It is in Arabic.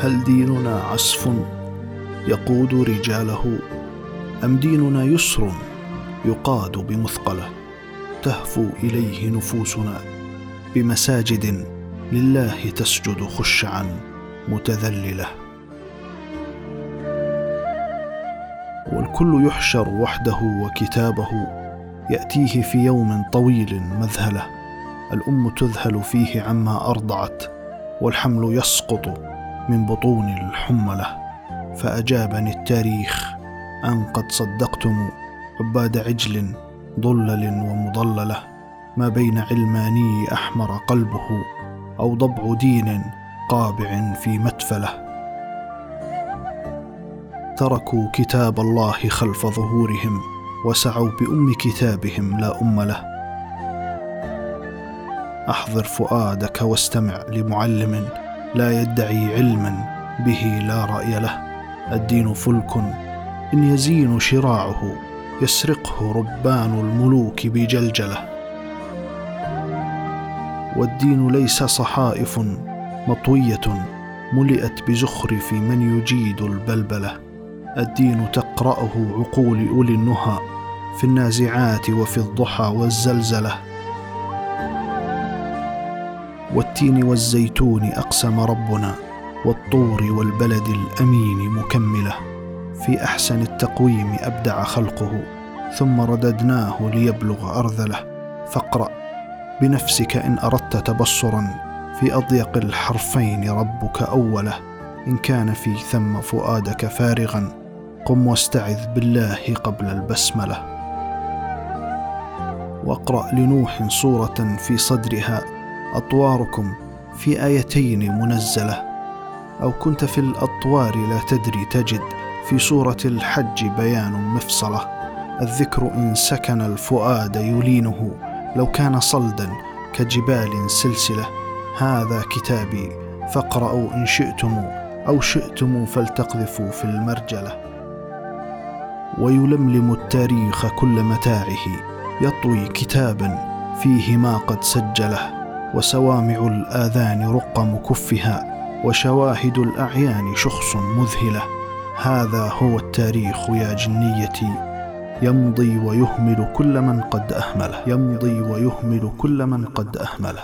هل ديننا عسف يقود رجاله أم ديننا يسر يقاد بمثقله؟ تهفو إليه نفوسنا بمساجد لله تسجد خشعا متذلله. والكل يحشر وحده وكتابه يأتيه في يوم طويل مذهله. الأم تذهل فيه عما أرضعت والحمل يسقط من بطون الحملة فأجابني التاريخ أن قد صدقتم عباد عجل ضلل ومضللة ما بين علماني أحمر قلبه أو ضبع دين قابع في متفله تركوا كتاب الله خلف ظهورهم وسعوا بأم كتابهم لا أم له. أحضر فؤادك واستمع لمعلم لا يدعي علما به لا رأي له. الدين فلك إن يزين شراعه يسرقه ربان الملوك بجلجلة. والدين ليس صحائف مطوية ملئت بزخرف من يجيد البلبلة. الدين تقرأه عقول أولي النهى في النازعات وفي الضحى والزلزلة. والتين والزيتون أقسم ربنا والطور والبلد الأمين مكمله. في أحسن التقويم أبدع خلقه ثم رددناه ليبلغ أرذله. فاقرأ. بنفسك إن أردت تبصرا في أضيق الحرفين ربك أوله. إن كان في ثم فؤادك فارغا قم واستعذ بالله قبل البسملة. واقرأ لنوح صوره في صدرها. أطواركم في آيتين منزلة أو كنت في الأطوار لا تدري تجد في سورة الحج بيان مفصلة. الذكر إن سكن الفؤاد يلينه لو كان صلدا كجبال سلسلة. هذا كتابي فاقرأوا إن شئتم أو شئتم فلتقذفوا في المرجلة. ويلملم التاريخ كل متاعه يطوي كتابا فيه ما قد سجله. وسوامع الآذان رقم كفها وشواهد الأعيان شخص مذهلة. هذا هو التاريخ يا جنيتي. يمضي ويهمل كل من قد أهمله. يمضي ويهمل كل من قد أهمله.